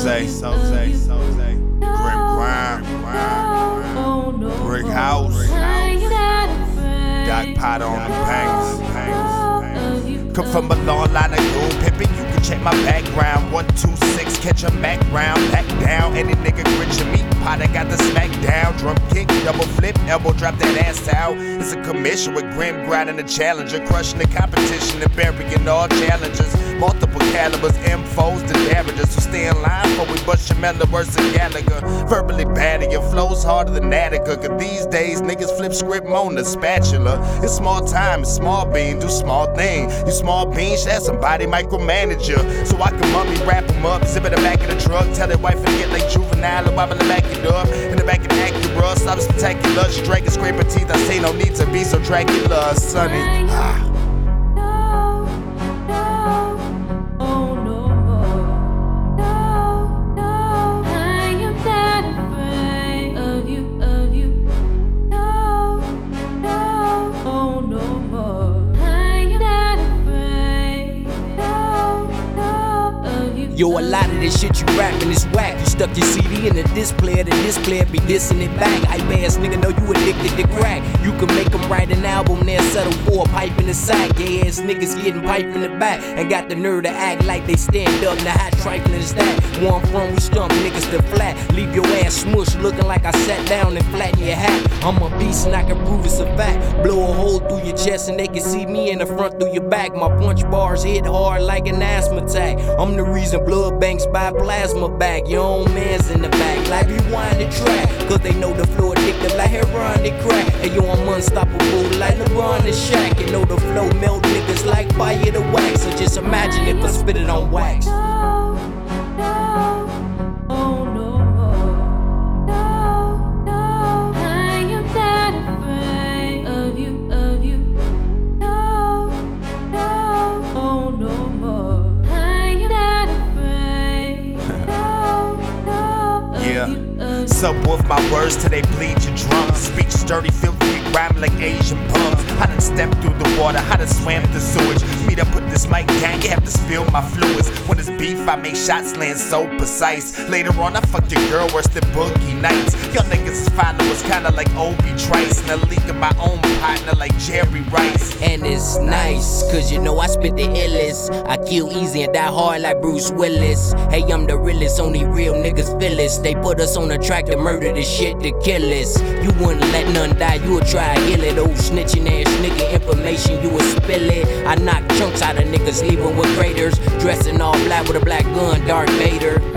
Soze, Soze, Soze, Grim Grime, Grime, Brick House, Doc Pot on pangs, pangs. Come from a long line of gold pimpin', you can check my background. One, two, six, catch a Mac round, back down. Any nigga grit me, pot, I got the smack down. Drum kick, double flip, elbow drop that ass out. It's a commission with Grim grinding the challenger, crushing the competition and burying all challenges. Multiple calibers, M4s, the damages. Mellow worse than Gallagher. Verbally batty, your flows harder than Attica. Cause these days niggas flip script on the spatula. It's small time, it's small bean, do small thing. You small bean, should have somebody micromanager. So I can mummy wrap them up, zip in the back of the truck. Tell their wife to get like juvenile, and wobble the back it up. In the back of the Acura, stop spectacular. And scrape her teeth, I say no need to be so Dracula, sonny. Ah. Yo, a lot of this shit you rapping is whack. You stuck your CD in the display, the disc display be dissing it back. I ass nigga know you addicted to crack. You can make them write an album, then settle for a pipe in the sack. Gay ass niggas getting pipe in the back. And got the nerve to act like they stand up. The hot trifling is that. Where I'm from, we stump niggas to flat. Leave your ass smush looking like I sat down and flatten your hat. I'm a beast and I can prove it's a fact. Blow a hole through your chest and they can see me in the front through your back. My punch bars hit hard like an asthma attack. I'm the reason blood banks buy plasma back. Your own man's in the back, like rewind the track. Cause they know the flow addictive like heroin they crack. And yo, I'm unstoppable like LeBron the Shaq. And know the flow melt niggas like fire to wax. So just imagine if I spit it on wax. Yeah. Subwoof my words till they bleed your drums. Speech sturdy, filthy, rhyme like Asian bums. I done stepped through the water, I done swam the sewage. Me to put this mic down, you have to spill my fluids. When it's beef, I make shots land so precise. Later on, I fuck your girl worse than Boogie Nights. Y'all niggas is followers, kinda like Obi Trice. And a leak of my own partner like Jerry Rice. And it's nice, cause you know I spit the illest. I kill easy and die hard like Bruce Willis. Hey, I'm the realest, only real niggas feel this. They put us on the track to murder this shit to kill us. You wouldn't let none die, you would try to heal it. Old snitching ass nigga information, you would spill it. I knock chunks out of niggas, leaving with craters. Dressing all black with a black gun, Darth Vader.